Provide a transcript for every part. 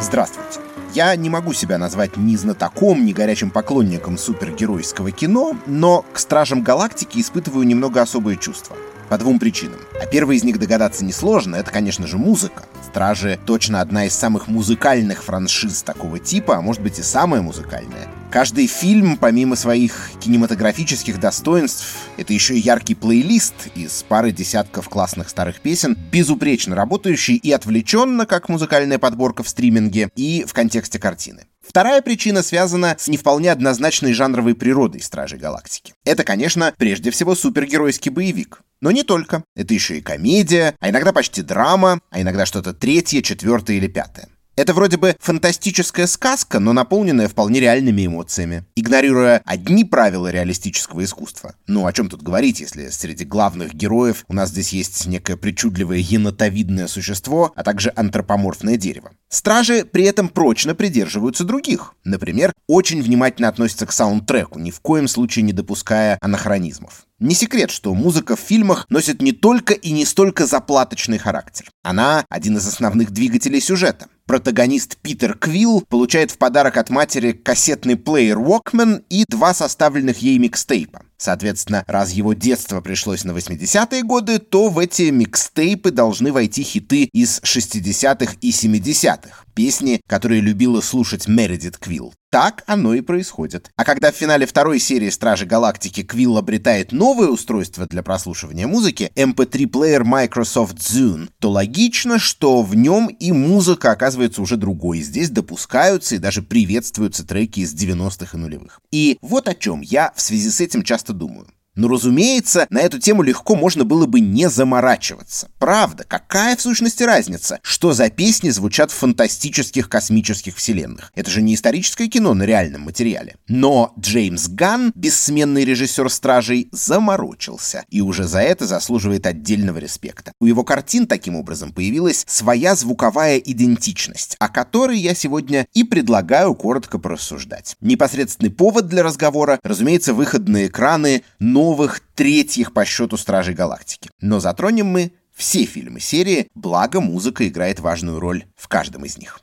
Здравствуйте. Я не могу себя назвать ни знатоком, ни горячим поклонником супергеройского кино, но к «Стражам Галактики» испытываю немного особые чувства. По двум причинам. А первый из них догадаться несложно, это, конечно же, музыка. «Стражи» точно одна из самых музыкальных франшиз такого типа, а может быть и самая музыкальная. Каждый фильм, помимо своих кинематографических достоинств, это еще и яркий плейлист из пары десятков классных старых песен, безупречно работающий и отвлеченно, как музыкальная подборка в стриминге, и в контексте картины. Вторая причина связана с не вполне однозначной жанровой природой Стражей Галактики. Это, конечно, прежде всего супергеройский боевик. Но не только. Это еще и комедия, а иногда почти драма, а иногда что-то третье, четвертое или пятое. Это вроде бы фантастическая сказка, но наполненная вполне реальными эмоциями, игнорируя одни правила реалистического искусства. Ну, о чем тут говорить, если среди главных героев у нас здесь есть некое причудливое енотовидное существо, а также антропоморфное дерево. Стражи при этом прочно придерживаются других. Например, очень внимательно относятся к саундтреку, ни в коем случае не допуская анахронизмов. Не секрет, что музыка в фильмах носит не только и не столько заплаточный характер. Она один из основных двигателей сюжета. Протагонист Питер Квилл получает в подарок от матери кассетный плеер Walkman и два составленных ей микстейпа. Соответственно, раз его детство пришлось на 80-е годы, то в эти микстейпы должны войти хиты из 60-х и 70-х. Песни, которые любила слушать Мередит Квилл. Так оно и происходит. А когда в финале второй серии «Стражи Галактики» Квилл обретает новое устройство для прослушивания музыки, MP3-плеер Microsoft Zune, то логично, что в нем и музыка оказывается уже другой. Здесь допускаются и даже приветствуются треки из 90-х и нулевых. И вот о чем я в связи с этим часто думаю. Но, разумеется, на эту тему легко можно было бы не заморачиваться. Правда, какая в сущности разница, что за песни звучат в фантастических космических вселенных? Это же не историческое кино на реальном материале. Но Джеймс Ганн, бессменный режиссер «Стражей», заморочился. И уже за это заслуживает отдельного респекта. У его картин таким образом появилась своя звуковая идентичность, о которой я сегодня и предлагаю коротко порассуждать. Непосредственный повод для разговора, разумеется, выход на экраны нового новых третьих по счету Стражей Галактики. Но затронем мы все фильмы серии, благо музыка играет важную роль в каждом из них.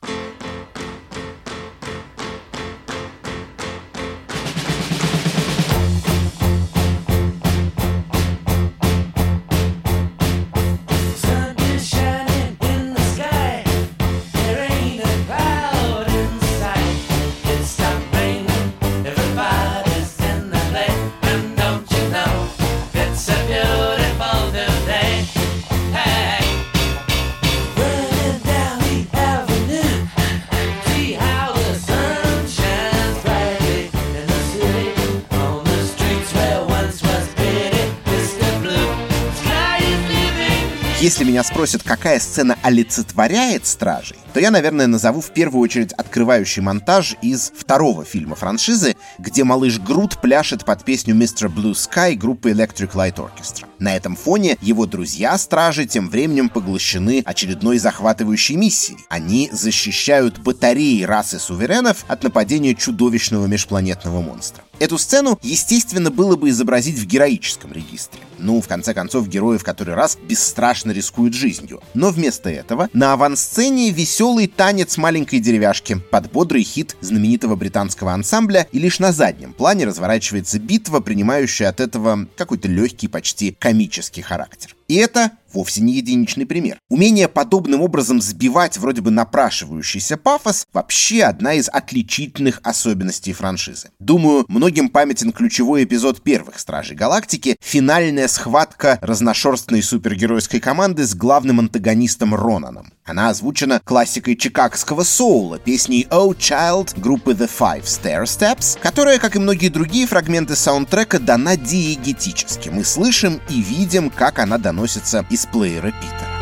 Если меня спросят, какая сцена олицетворяет стражей, то я, наверное, назову в первую очередь открывающий монтаж из второго фильма франшизы, где малыш Грут пляшет под песню Mr. Blue Sky группы Electric Light Orchestra. На этом фоне его друзья-стражи тем временем поглощены очередной захватывающей миссией. Они защищают батареи расы суверенов от нападения чудовищного межпланетного монстра. Эту сцену, естественно, было бы изобразить в героическом регистре. Ну, в конце концов, герои в который раз бесстрашно рискуют жизнью. Но вместо этого на авансцене веселый танец маленькой деревяшки под бодрый хит знаменитого британского ансамбля, и лишь на заднем плане разворачивается битва, принимающая от этого какой-то легкий, почти комический характер. И это вовсе не единичный пример. Умение подобным образом сбивать вроде бы напрашивающийся пафос вообще одна из отличительных особенностей франшизы. Думаю, многим памятен ключевой эпизод первых Стражей Галактики — финальная схватка разношерстной супергеройской команды с главным антагонистом Ронаном. Она озвучена классикой чикагского соула, песней «Oh Child» группы The Five Stair Steps, которая, как и многие другие фрагменты саундтрека, дана диегетически. Мы слышим и видим, как она доносится из плеера Питера.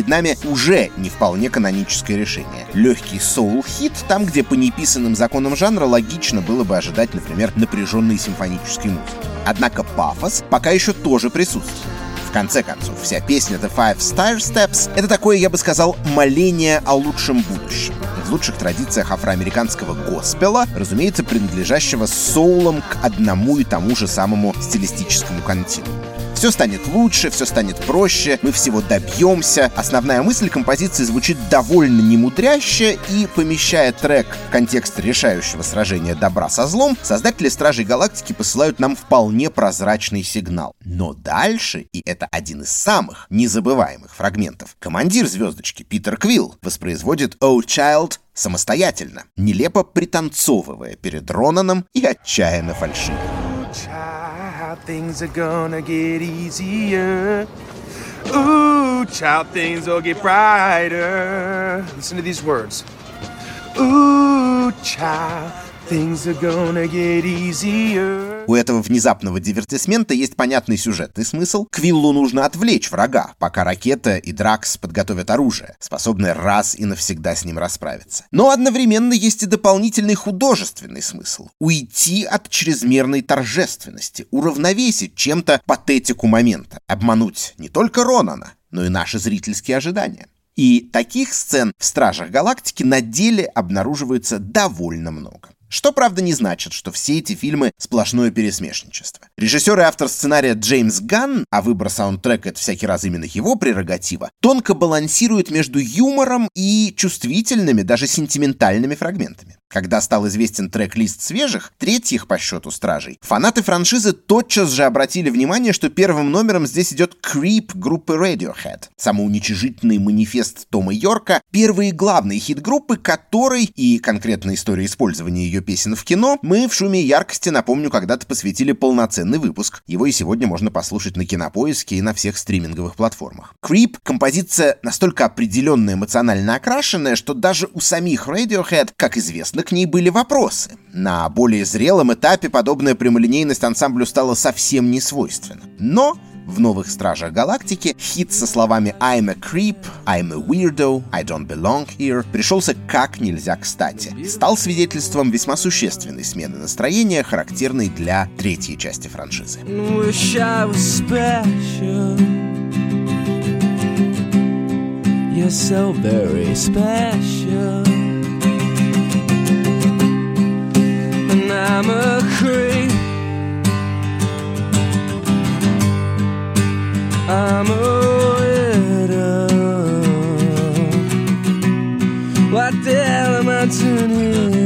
Перед нами уже не вполне каноническое решение. Легкий соул-хит там, где по неписанным законам жанра логично было бы ожидать, например, напряженной симфонической музыки. Однако пафос пока еще тоже присутствует. В конце концов, вся песня The Five Star Steps — это такое, я бы сказал, моление о лучшем будущем. В лучших традициях афроамериканского госпела, разумеется, принадлежащего соулом к одному и тому же самому стилистическому континууму. Все станет лучше, все станет проще, мы всего добьемся. Основная мысль композиции звучит довольно немудряще и, помещая трек в контекст решающего сражения добра со злом, создатели Стражей Галактики посылают нам вполне прозрачный сигнал. Но дальше, и это один из самых незабываемых фрагментов, командир звездочки Питер Квилл воспроизводит «Oh Child» самостоятельно, нелепо пританцовывая перед Ронаном и отчаянно фальшивя things are gonna get easier. Ooh, child, things will get brighter. Listen to these words. Ooh, child, У этого внезапного дивертисмента есть понятный сюжетный смысл. Квиллу нужно отвлечь врага, пока Ракета и Дракс подготовят оружие, способное раз и навсегда с ним расправиться. Но одновременно есть и дополнительный художественный смысл. Уйти от чрезмерной торжественности, уравновесить чем-то патетику момента, обмануть не только Ронана, но и наши зрительские ожидания. И таких сцен в «Стражах Галактики» на деле обнаруживается довольно много. Что, правда, не значит, что все эти фильмы — сплошное пересмешничество. Режиссер и автор сценария Джеймс Ганн, а выбор саундтрека — это всякий раз именно его прерогатива, тонко балансирует между юмором и чувствительными, даже сентиментальными фрагментами. Когда стал известен трек-лист свежих, третьих по счету «Стражей», фанаты франшизы тотчас же обратили внимание, что первым номером здесь идет «Creep» группы Radiohead, самоуничижительный манифест Тома Йорка, первый и главный хит группы, которой, и конкретная история использования ее песен в кино, мы в «Шуме яркости», напомню, когда-то посвятили полноценный выпуск. Его и сегодня можно послушать на Кинопоиске и на всех стриминговых платформах. «Creep» — композиция настолько определенно эмоционально окрашенная, что даже у самих Radiohead, как известно, Конечно, к ней были вопросы. На более зрелом этапе подобная прямолинейность ансамблю стала совсем не свойственна. Но в новых Стражах Галактики хит со словами «I'm a creep», «I'm a weirdo», «I don't belong here» пришелся как нельзя кстати. Стал свидетельством весьма существенной смены настроения, характерной для третьей части франшизы. You're so very special. I'm a creep. I'm a widow. What the hell am I doing here?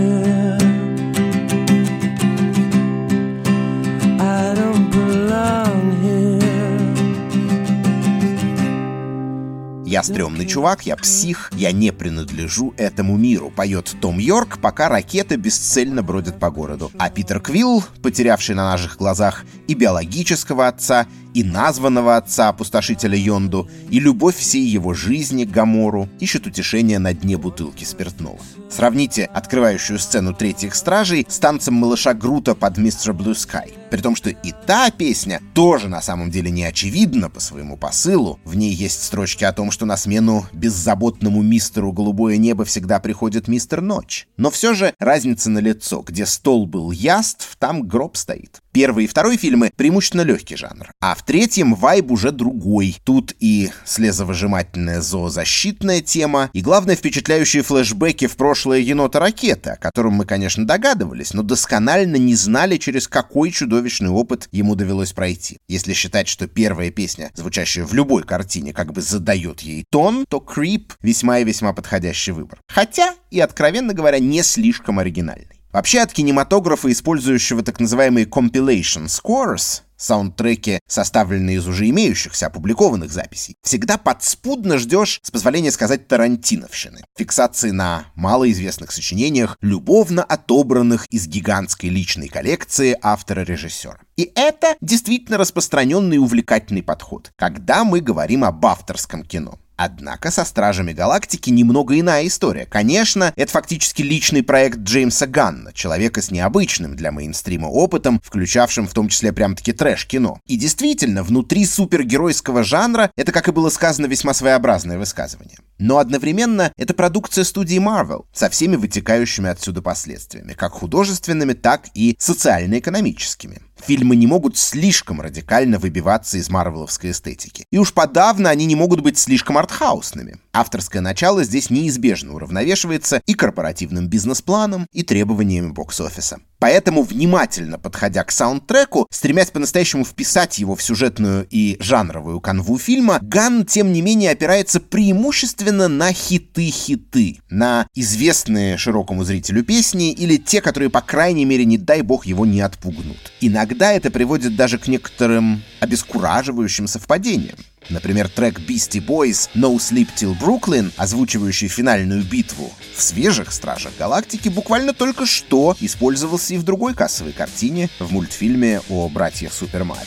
Стрёмный чувак, я псих, я не принадлежу этому миру, поет Том Йорк, пока ракеты бесцельно бродят по городу. А Питер Квилл, потерявший на наших глазах и биологического отца, и названного отца опустошителя Йонду, и любовь всей его жизни Гамору ищет утешение на дне бутылки спиртного. Сравните открывающую сцену третьих стражей с танцем малыша Грута под Mr. Blue Sky. При том, что и та песня тоже на самом деле не очевидна по своему посылу. В ней есть строчки о том, что на смену беззаботному мистеру Голубое небо всегда приходит мистер Ночь. Но все же разница на лицо. Где стол был яств, там гроб стоит. Первый и второй фильмы преимущественно легкий жанр, а в третьем вайб уже другой. Тут и слезовыжимательная зоозащитная тема, и главное впечатляющие флешбеки в прошлое енота ракеты, о котором мы, конечно, догадывались, но досконально не знали, через какой чудовищный опыт ему довелось пройти. Если считать, что первая песня, звучащая в любой картине, как бы задает ей тон, то Creep весьма и весьма подходящий выбор. Хотя и, откровенно говоря, не слишком оригинальный. Вообще от кинематографа, использующего так называемые compilation scores, саундтреки, составленные из уже имеющихся опубликованных записей, всегда подспудно ждешь, с позволения сказать, тарантиновщины. Фиксации на малоизвестных сочинениях, любовно отобранных из гигантской личной коллекции автора-режиссера. И это действительно распространенный и увлекательный подход, когда мы говорим об авторском кино. Однако со Стражами Галактики немного иная история. Конечно, это фактически личный проект Джеймса Ганна, человека с необычным для мейнстрима опытом, включавшим в том числе прям-таки трэш-кино. И действительно, внутри супергеройского жанра это, как и было сказано, весьма своеобразное высказывание. Но одновременно это продукция студии Marvel со всеми вытекающими отсюда последствиями, как художественными, так и социально-экономическими. Фильмы не могут слишком радикально выбиваться из марвеловской эстетики. И уж подавно они не могут быть слишком артхаусными. Авторское начало здесь неизбежно уравновешивается и корпоративным бизнес-планом, и требованиями бокс-офиса. Поэтому, внимательно подходя к саундтреку, стремясь по-настоящему вписать его в сюжетную и жанровую канву фильма, Ган, тем не менее, опирается преимущественно на хиты-хиты, на известные широкому зрителю песни или те, которые, по крайней мере, не дай бог, его не отпугнут. Иногда это приводит даже к некоторым обескураживающим совпадениям. Например, трек Beastie Boys No Sleep Till Brooklyn, озвучивающий финальную битву в свежих Стражах Галактики, буквально только что использовался и в другой кассовой картине в мультфильме о братьях Супер Марио.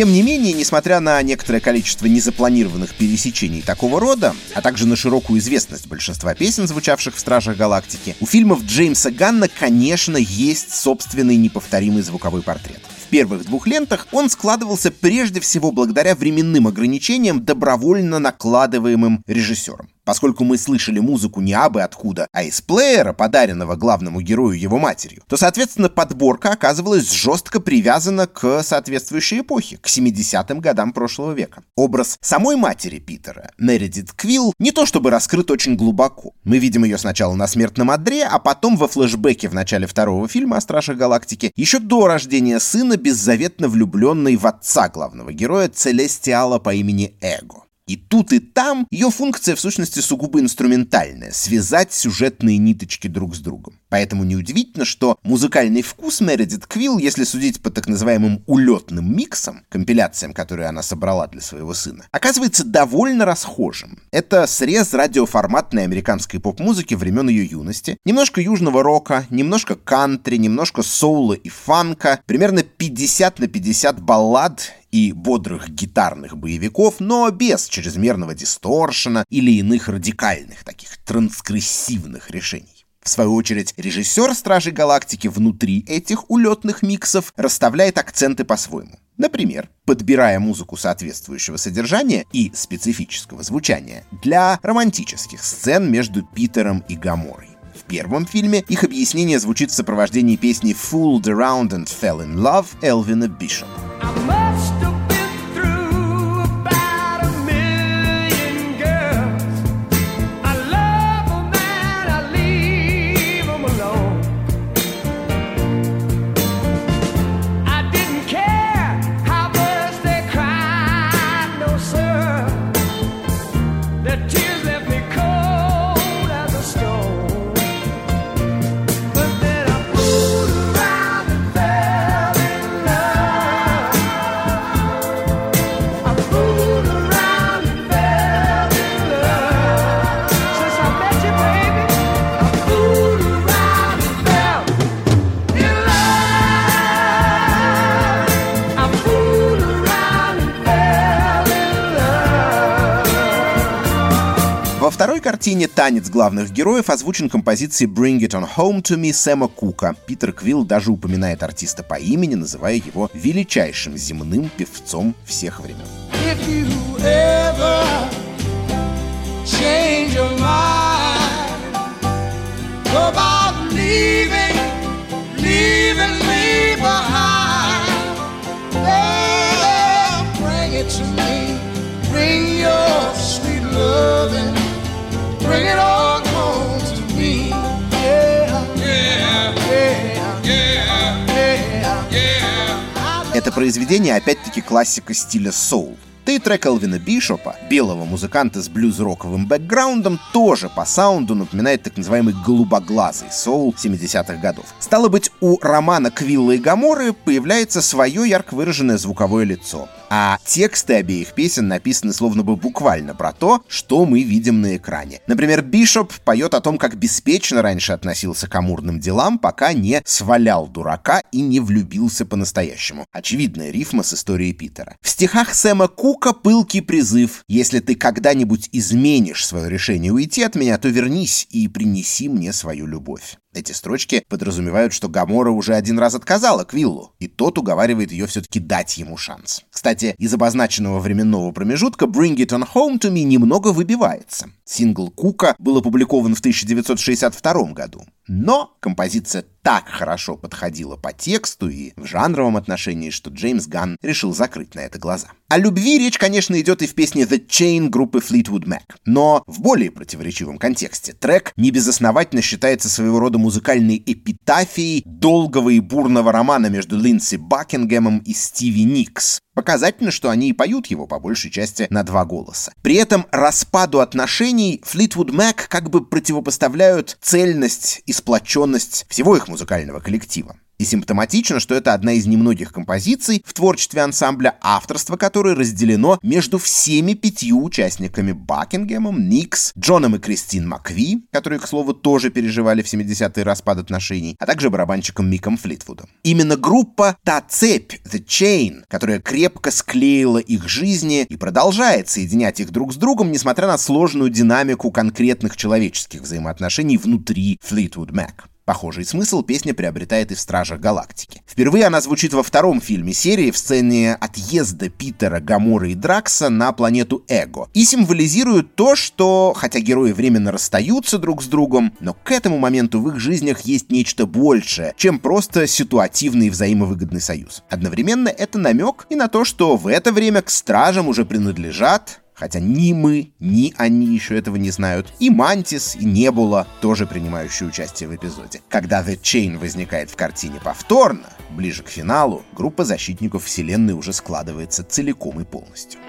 Тем не менее, несмотря на некоторое количество незапланированных пересечений такого рода, а также на широкую известность большинства песен, звучавших в «Стражах Галактики», у фильмов Джеймса Ганна, конечно, есть собственный неповторимый звуковой портрет первых двух лентах он складывался прежде всего благодаря временным ограничениям, добровольно накладываемым режиссером. Поскольку мы слышали музыку не абы откуда, а из плеера, подаренного главному герою его матерью, то, соответственно, подборка оказывалась жестко привязана к соответствующей эпохе, к 70-м годам прошлого века. Образ самой матери Питера, Мередит Квилл, не то чтобы раскрыт очень глубоко. Мы видим ее сначала на смертном одре, а потом во флешбеке в начале второго фильма о Страшах Галактики, еще до рождения сына, беззаветно влюбленной в отца главного героя Целестиала по имени Эго. И тут и там ее функция в сущности сугубо инструментальная — связать сюжетные ниточки друг с другом. Поэтому неудивительно, что музыкальный вкус Мередит Квилл, если судить по так называемым улетным миксам, компиляциям, которые она собрала для своего сына, оказывается довольно расхожим. Это срез радиоформатной американской поп-музыки времен ее юности, немножко южного рока, немножко кантри, немножко соула и фанка, примерно 50 на 50 баллад и бодрых гитарных боевиков, но без чрезмерного дисторшена или иных радикальных таких транскрессивных решений. В свою очередь, режиссер «Стражей Галактики» внутри этих улетных миксов расставляет акценты по-своему. Например, подбирая музыку соответствующего содержания и специфического звучания для романтических сцен между Питером и Гаморой. В первом фильме их объяснение звучит в сопровождении песни «Fooled Around and Fell in Love» Элвина Бишопа. Картине «Танец главных героев» озвучен композицией «Bring It On Home To Me» Сэма Кука. Питер Квилл даже упоминает артиста по имени, называя его величайшим земным певцом всех времен. Bring your sweet loving bring it all home to me. Yeah, yeah, yeah, yeah, yeah, yeah. Это произведение опять-таки классика стиля соул. Да и трек Элвина Бишопа, белого музыканта с блюз-роковым бэкграундом, тоже по саунду напоминает так называемый голубоглазый соул 70-х годов. Стало быть, у романа Квилла и Гаморы появляется свое ярко выраженное звуковое лицо. А тексты обеих песен написаны словно бы буквально про то, что мы видим на экране. Например, Бишоп поет о том, как беспечно раньше относился к амурным делам, пока не свалял дурака и не влюбился по-настоящему. Очевидная рифма с историей Питера. В стихах Сэма Кука пылкий призыв «Если ты когда-нибудь изменишь свое решение уйти от меня, то вернись и принеси мне свою любовь». Эти строчки подразумевают, что Гамора уже один раз отказала Квиллу, и тот уговаривает ее все-таки дать ему шанс. Кстати, из обозначенного временного промежутка Bring It On Home To Me немного выбивается. Сингл Кука был опубликован в 1962 году. Но композиция так хорошо подходила по тексту и в жанровом отношении, что Джеймс Ганн решил закрыть на это глаза. О любви речь, конечно, идет и в песне The Chain группы Fleetwood Mac, но в более противоречивом контексте. Трек небезосновательно считается своего рода музыкальной эпитафией долгого и бурного романа между Линдси Бакингемом и Стиви Никс. Показательно, что они и поют его по большей части на два голоса. При этом распаду отношений Fleetwood Mac как бы противопоставляют цельность и сплоченность всего их музыкального коллектива. И симптоматично, что это одна из немногих композиций в творчестве ансамбля, авторство которой разделено между всеми пятью участниками Бакингемом, Никс, Джоном и Кристин Макви, которые, к слову, тоже переживали в 70-е распад отношений, а также барабанщиком Миком Флитвудом. Именно группа «Та цепь» The Chain, которая крепко склеила их жизни и продолжает соединять их друг с другом, несмотря на сложную динамику конкретных человеческих взаимоотношений внутри Fleetwood Mac. Похожий смысл песня приобретает и в «Стражах Галактики». Впервые она звучит во втором фильме серии в сцене отъезда Питера, Гаморы и Дракса на планету Эго и символизирует то, что, хотя герои временно расстаются друг с другом, но к этому моменту в их жизнях есть нечто большее, чем просто ситуативный взаимовыгодный союз. Одновременно это намек и на то, что в это время к Стражам уже принадлежат хотя ни мы, ни они еще этого не знают, и Мантис, и Небула, тоже принимающие участие в эпизоде. Когда The Chain возникает в картине повторно, ближе к финалу, группа защитников Вселенной уже складывается целиком и полностью.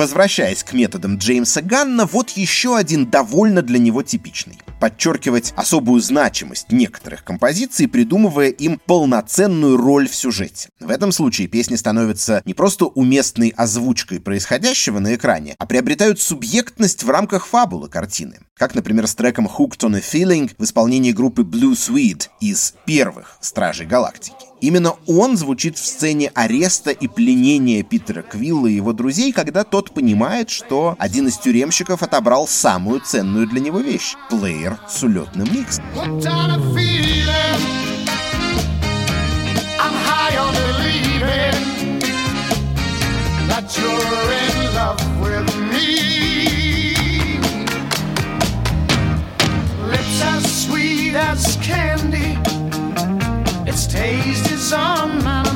Возвращаясь к методам Джеймса Ганна, вот еще один довольно для него типичный. Подчеркивать особую значимость некоторых композиций, придумывая им полноценную роль в сюжете. В этом случае песни становятся не просто уместной озвучкой происходящего на экране, а приобретают субъектность в рамках фабулы картины. Как, например, с треком Hooked on a Feeling в исполнении группы Blue Sweet из первых Стражей Галактики. Именно он звучит в сцене ареста и пленения Питера Квилла и его друзей, когда тот понимает, что один из тюремщиков отобрал самую ценную для него вещь — плеер с улетным миксом. as candy. Its taste is my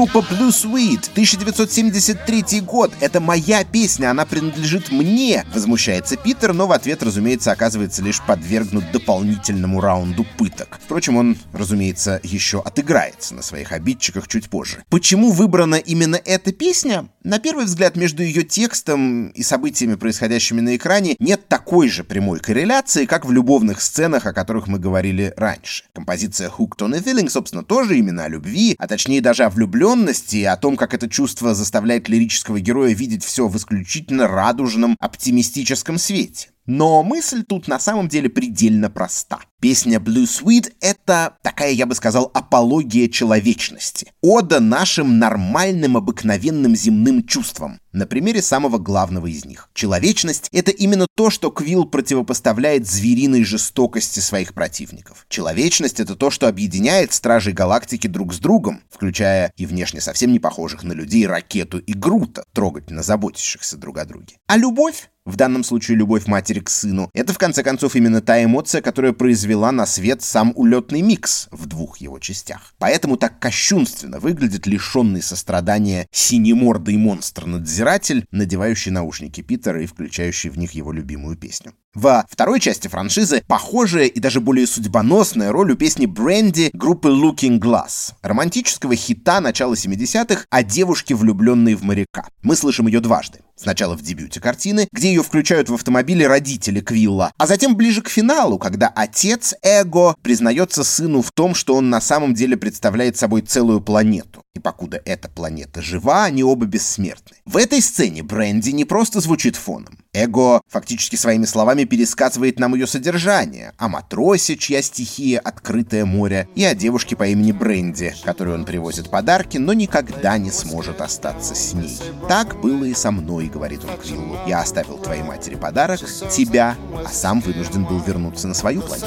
Группа Blue Sweet, 1973 год. Это моя песня, она принадлежит мне, возмущается Питер, но в ответ, разумеется, оказывается лишь подвергнут дополнительному раунду пыток. Впрочем, он, разумеется, еще отыграется на своих обидчиках чуть позже. Почему выбрана именно эта песня? На первый взгляд, между ее текстом и событиями, происходящими на экране, нет такой же прямой корреляции, как в любовных сценах, о которых мы говорили раньше. Композиция Hooked on a Feeling, собственно, тоже именно о любви, а точнее даже о влюбленности и о том, как это чувство заставляет лирического героя видеть все в исключительно радужном, оптимистическом свете. Но мысль тут на самом деле предельно проста. Песня Blue Sweet — это такая, я бы сказал, апология человечности. Ода нашим нормальным, обыкновенным земным чувствам. На примере самого главного из них. Человечность — это именно то, что Квилл противопоставляет звериной жестокости своих противников. Человечность — это то, что объединяет Стражей Галактики друг с другом, включая и внешне совсем не похожих на людей Ракету и Грута, трогательно заботящихся друг о друге. А любовь? В данном случае любовь матери к сыну, это в конце концов именно та эмоция, которая произвела на свет сам улетный микс в двух его частях. Поэтому так кощунственно выглядит лишенный сострадания синемордый монстр-надзиратель, надевающий наушники Питера и включающий в них его любимую песню. Во второй части франшизы похожая и даже более судьбоносная роль у песни «Бренди» группы Looking Glass, романтического хита начала 70-х о девушке, влюбленной в моряка. Мы слышим ее дважды. Сначала в дебюте картины, где ее включают в автомобиле родители Квилла, а затем ближе к финалу, когда отец Эго признается сыну в том, что он на самом деле представляет собой целую планету. И покуда эта планета жива, они оба бессмертны. В этой сцене Бренди не просто звучит фоном. Эго фактически своими словами пересказывает нам ее содержание, о матросе, чья стихия — открытое море, и о девушке по имени Бренди, которой он привозит подарки, но никогда не сможет остаться с ней. Так было и со мной, говорит он Квиллу. Я оставил твоей матери подарок, тебя, а сам вынужден был вернуться на свою планету.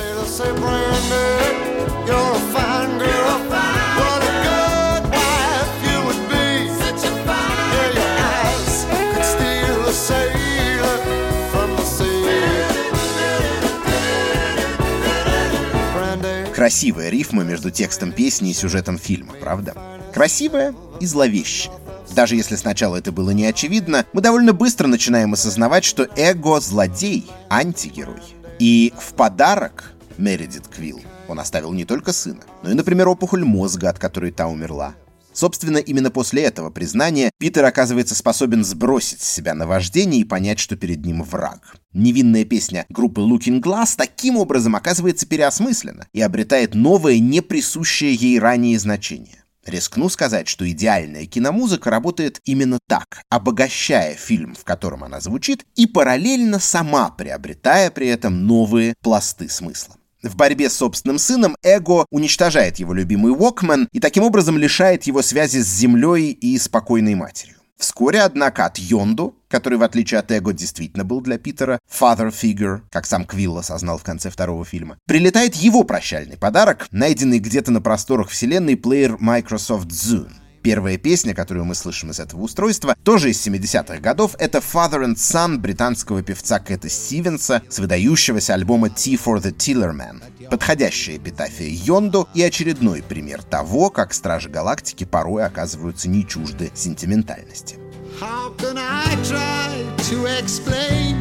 Красивая рифма между текстом песни и сюжетом фильма, правда? Красивая и зловещая. Даже если сначала это было не очевидно, мы довольно быстро начинаем осознавать, что Эго — злодей, антигерой. И в подарок Мередит Квилл он оставил не только сына, но и, например, опухоль мозга, от которой та умерла. Собственно, именно после этого признания Питер оказывается способен сбросить с себя наваждение и понять, что перед ним враг. Невинная песня группы Looking Glass таким образом оказывается переосмыслена и обретает новое, не присущее ей ранее значение. Рискну сказать, что идеальная киномузыка работает именно так, обогащая фильм, в котором она звучит, и параллельно сама приобретая при этом новые пласты смысла. В борьбе с собственным сыном Эго уничтожает его любимый Walkman и таким образом лишает его связи с землей и спокойной матерью. Вскоре, однако, от Йонду, который, в отличие от Эго, действительно был для Питера father figure, как сам Квилл осознал в конце второго фильма, прилетает его прощальный подарок, найденный где-то на просторах вселенной плеер Microsoft Zune. Первая песня, которую мы слышим из этого устройства, тоже из 70-х годов, это Father and Son британского певца Кэта Стивенса с выдающегося альбома Tea for the Tillerman. Подходящая эпитафия Йонду и очередной пример того, как Стражи Галактики порой оказываются не чужды сентиментальности. How can I try to explain?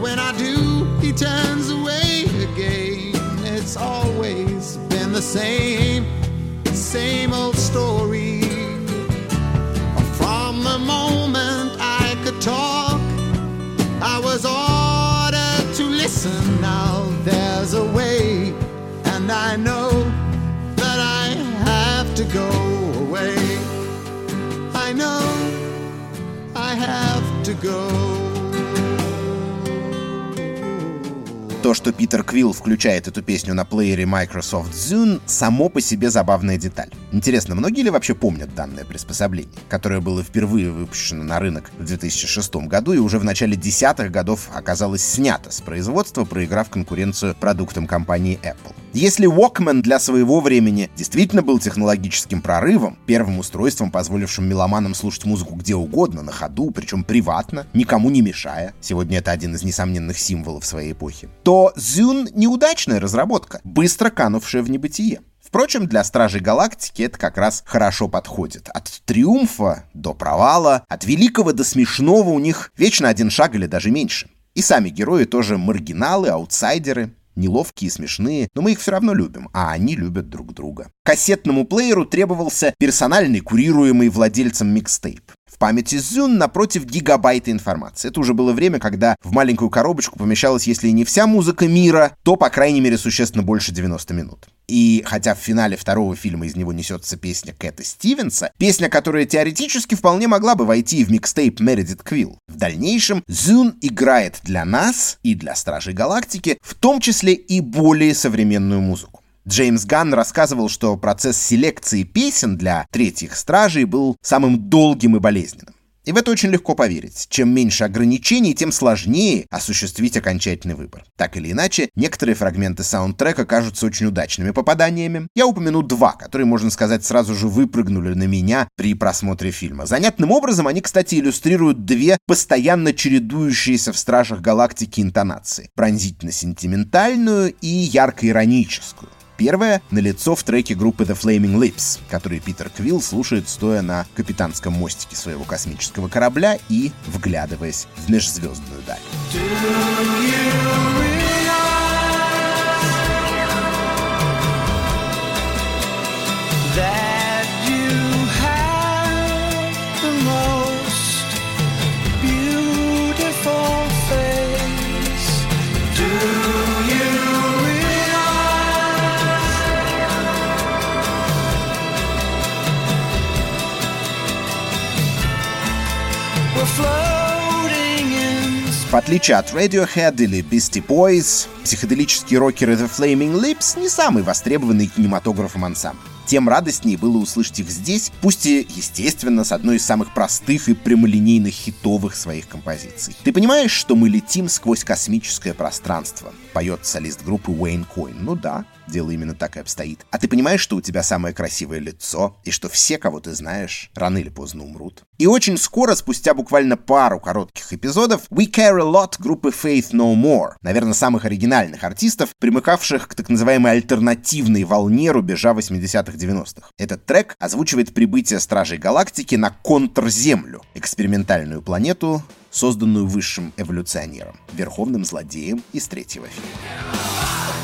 When I do, he turns away again. It's always been the same, same old story. Talk, I was ordered to listen. Now there's a way, and I know that I have to go away. I know I have to go. То, что Питер Квилл включает эту песню на плеере Microsoft Zune, само по себе забавная деталь. Интересно, многие ли вообще помнят данное приспособление, которое было впервые выпущено на рынок в 2006 году и уже в начале десятых годов оказалось снято с производства, проиграв конкуренцию продуктам компании Apple. Если Walkman для своего времени действительно был технологическим прорывом, первым устройством, позволившим меломанам слушать музыку где угодно, на ходу, причем приватно, никому не мешая, сегодня это один из несомненных символов своей эпохи, то Зюн — неудачная разработка, быстро канувшая в небытие. Впрочем, для Стражей Галактики это как раз хорошо подходит. От триумфа до провала, от великого до смешного у них вечно один шаг или даже меньше. И сами герои тоже маргиналы, аутсайдеры, неловкие, смешные, но мы их все равно любим, а они любят друг друга. Кассетному плееру требовался персональный, курируемый владельцем микстейп. В памяти Зюн напротив гигабайта информации. Это уже было время, когда в маленькую коробочку помещалась, если не вся музыка мира, то, по крайней мере, существенно больше 90 минут. И хотя в финале второго фильма из него несется песня Кэта Стивенса, песня, которая теоретически вполне могла бы войти в микстейп Meredith Квилл. В дальнейшем Зюн играет для нас и для Стражей Галактики, в том числе и более современную музыку. Джеймс Ганн рассказывал, что процесс селекции песен для третьих стражей был самым долгим и болезненным. И в это очень легко поверить. Чем меньше ограничений, тем сложнее осуществить окончательный выбор. Так или иначе, некоторые фрагменты саундтрека кажутся очень удачными попаданиями. Я упомяну два, которые, можно сказать, сразу же выпрыгнули на меня при просмотре фильма. Занятным образом они, кстати, иллюстрируют две постоянно чередующиеся в «Стражах Галактики» интонации. Пронзительно-сентиментальную и ярко-ироническую. Первое налицо в треке группы The Flaming Lips, который Питер Квилл слушает, стоя на капитанском мостике своего космического корабля и вглядываясь в межзвездную даль. В отличие от Radiohead или Beastie Boys, психоделические рокеры The Flaming Lips не самый востребованный кинематографом ансамбль тем радостнее было услышать их здесь, пусть и, естественно, с одной из самых простых и прямолинейных хитовых своих композиций. Ты понимаешь, что мы летим сквозь космическое пространство? Поет солист группы Уэйн Койн. Ну да, дело именно так и обстоит. А ты понимаешь, что у тебя самое красивое лицо, и что все, кого ты знаешь, рано или поздно умрут? И очень скоро, спустя буквально пару коротких эпизодов, We Care a Lot группы Faith No More, наверное, самых оригинальных артистов, примыкавших к так называемой альтернативной волне рубежа 80-х 90-х. Этот трек озвучивает прибытие Стражей Галактики на Контрземлю, экспериментальную планету, созданную высшим эволюционером, верховным злодеем из третьего фильма.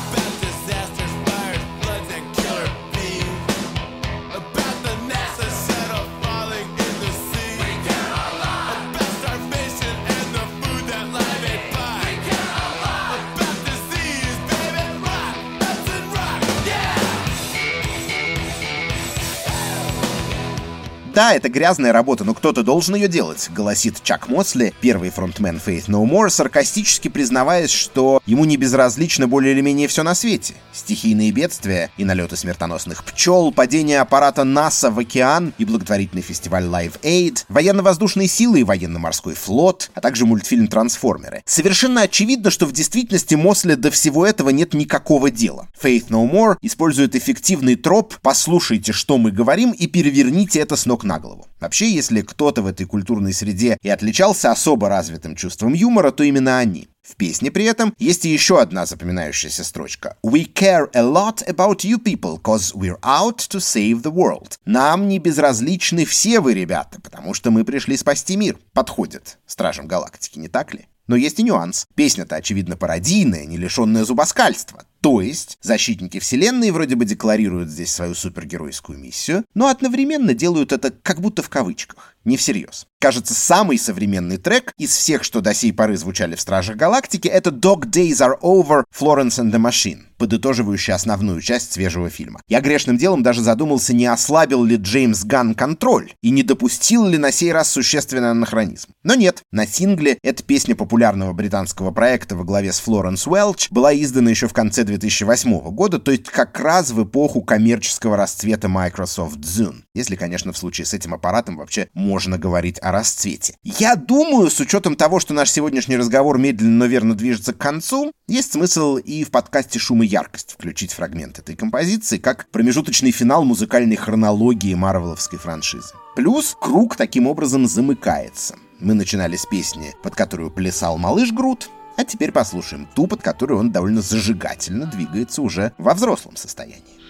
Да, это грязная работа, но кто-то должен ее делать, голосит Чак Мосли, первый фронтмен Faith No More, саркастически признаваясь, что ему не безразлично более или менее все на свете. Стихийные бедствия и налеты смертоносных пчел, падение аппарата НАСА в океан и благотворительный фестиваль Live Aid, военно-воздушные силы и военно-морской флот, а также мультфильм «Трансформеры». Совершенно очевидно, что в действительности Мосли до всего этого нет никакого дела. Faith No More использует эффективный троп «послушайте, что мы говорим и переверните это с ног на голову. Вообще, если кто-то в этой культурной среде и отличался особо развитым чувством юмора, то именно они. В песне при этом есть еще одна запоминающаяся строчка. We care a lot about you people, cause we're out to save the world. Нам не безразличны все вы, ребята, потому что мы пришли спасти мир. Подходит Стражам Галактики, не так ли? Но есть и нюанс. Песня-то, очевидно, пародийная, не лишенная зубоскальства. То есть, защитники Вселенной вроде бы декларируют здесь свою супергеройскую миссию, но одновременно делают это как будто в кавычках, не всерьез. Кажется, самый современный трек из всех, что до сей поры звучали в Стражах Галактики, это Dog Days Are Over Florence and the Machine, подытоживающий основную часть свежего фильма. Я грешным делом даже задумался, не ослабил ли Джеймс Ганн контроль и не допустил ли на сей раз существенный анахронизм. Но нет, на сингле эта песня популярного британского проекта во главе с Флоренс Уэлч была издана еще в конце 2008 года, то есть как раз в эпоху коммерческого расцвета Microsoft Zune. Если, конечно, в случае с этим аппаратом вообще можно говорить о расцвете. Я думаю, с учетом того, что наш сегодняшний разговор медленно, но верно движется к концу, есть смысл и в подкасте «Шум и яркость» включить фрагмент этой композиции как промежуточный финал музыкальной хронологии марвеловской франшизы. Плюс круг таким образом замыкается. Мы начинали с песни, под которую плясал малыш Грут, а теперь послушаем ту, под которую он довольно зажигательно двигается уже во взрослом состоянии.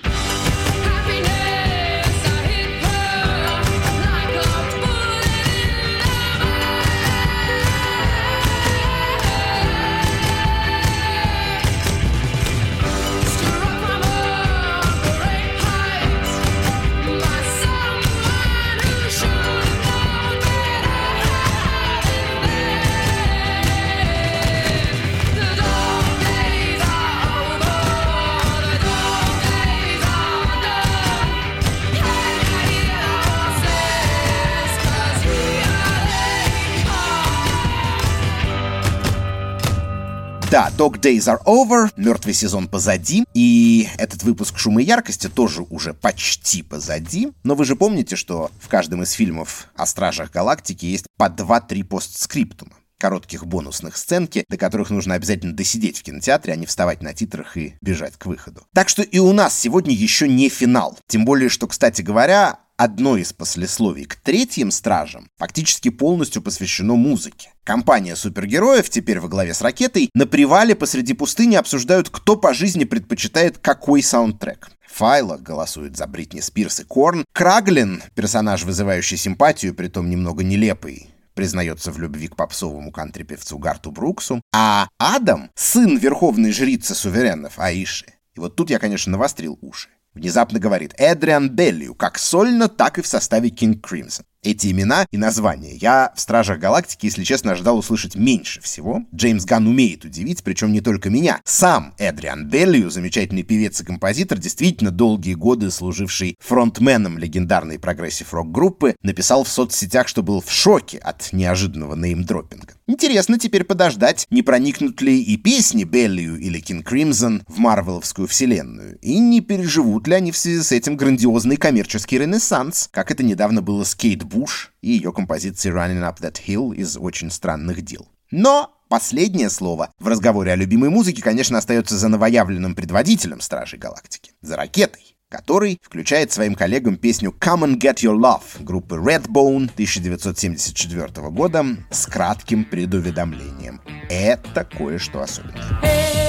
Да, Dog Days are over, мертвый сезон позади, и этот выпуск «Шума и яркости» тоже уже почти позади. Но вы же помните, что в каждом из фильмов о Стражах Галактики есть по 2-3 постскриптума коротких бонусных сценки, до которых нужно обязательно досидеть в кинотеатре, а не вставать на титрах и бежать к выходу. Так что и у нас сегодня еще не финал. Тем более, что, кстати говоря, одно из послесловий к третьим стражам фактически полностью посвящено музыке. Компания супергероев, теперь во главе с ракетой, на привале посреди пустыни обсуждают, кто по жизни предпочитает какой саундтрек. Файла голосует за Бритни Спирс и Корн. Краглин, персонаж, вызывающий симпатию, притом немного нелепый, признается в любви к попсовому кантри-певцу Гарту Бруксу, а Адам — сын верховной жрицы суверенов Аиши. И вот тут я, конечно, навострил уши. Внезапно говорит Эдриан Беллию, как сольно, так и в составе King Crimson. Эти имена и названия я в «Стражах Галактики», если честно, ожидал услышать меньше всего. Джеймс Ганн умеет удивить, причем не только меня. Сам Эдриан Беллию, замечательный певец и композитор, действительно долгие годы служивший фронтменом легендарной прогрессив-рок-группы, написал в соцсетях, что был в шоке от неожиданного неймдропинга. Интересно теперь подождать, не проникнут ли и песни Беллию или King Crimson в марвеловскую вселенную, и не переживут ли они в связи с этим грандиозный коммерческий ренессанс, как это недавно было с Кейт Буш и ее композиции Running Up That Hill из «Очень странных дел». Но последнее слово в разговоре о любимой музыке, конечно, остается за новоявленным предводителем Стражей Галактики, за ракетой который включает своим коллегам песню «Come and Get Your Love» группы Redbone 1974 года с кратким предуведомлением. Это кое-что особенное.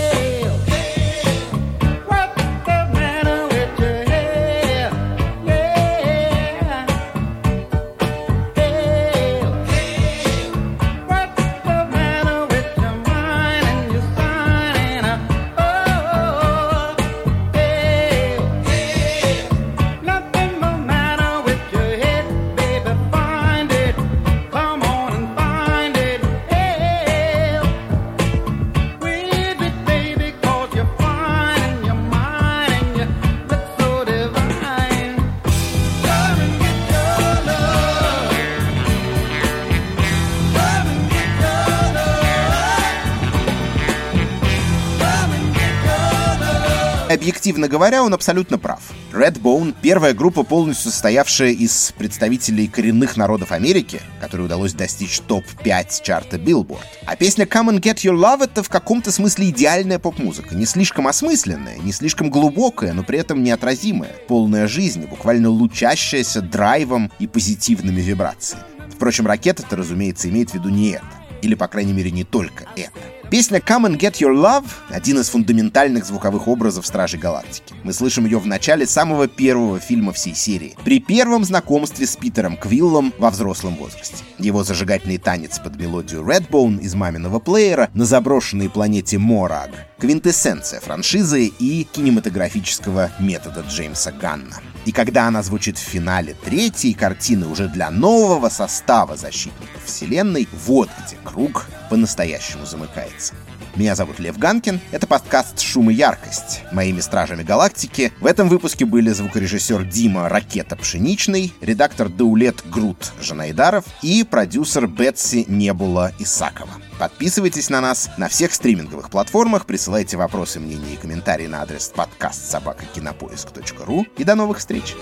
Объективно говоря, он абсолютно прав. Redbone — первая группа, полностью состоявшая из представителей коренных народов Америки, которой удалось достичь топ-5 чарта Billboard. А песня Come and Get Your Love — это в каком-то смысле идеальная поп-музыка. Не слишком осмысленная, не слишком глубокая, но при этом неотразимая, полная жизни, буквально лучащаяся драйвом и позитивными вибрациями. Впрочем, ракета-то, разумеется, имеет в виду не это. Или, по крайней мере, не только это. Песня Come and Get Your Love — один из фундаментальных звуковых образов Стражей Галактики. Мы слышим ее в начале самого первого фильма всей серии, при первом знакомстве с Питером Квиллом во взрослом возрасте. Его зажигательный танец под мелодию Redbone из маминого плеера на заброшенной планете Мораг — квинтэссенция франшизы и кинематографического метода Джеймса Ганна. И когда она звучит в финале третьей картины уже для нового состава защитников Вселенной, вот где круг по-настоящему замыкается. Меня зовут Лев Ганкин, это подкаст «Шум и яркость». Моими стражами галактики в этом выпуске были звукорежиссер Дима Ракета Пшеничный, редактор Даулет Грут Жанайдаров и продюсер Бетси Небула Исакова. Подписывайтесь на нас на всех стриминговых платформах, присылайте вопросы, мнения и комментарии на адрес подкаст собакакинопоиск.ру и до новых встреч!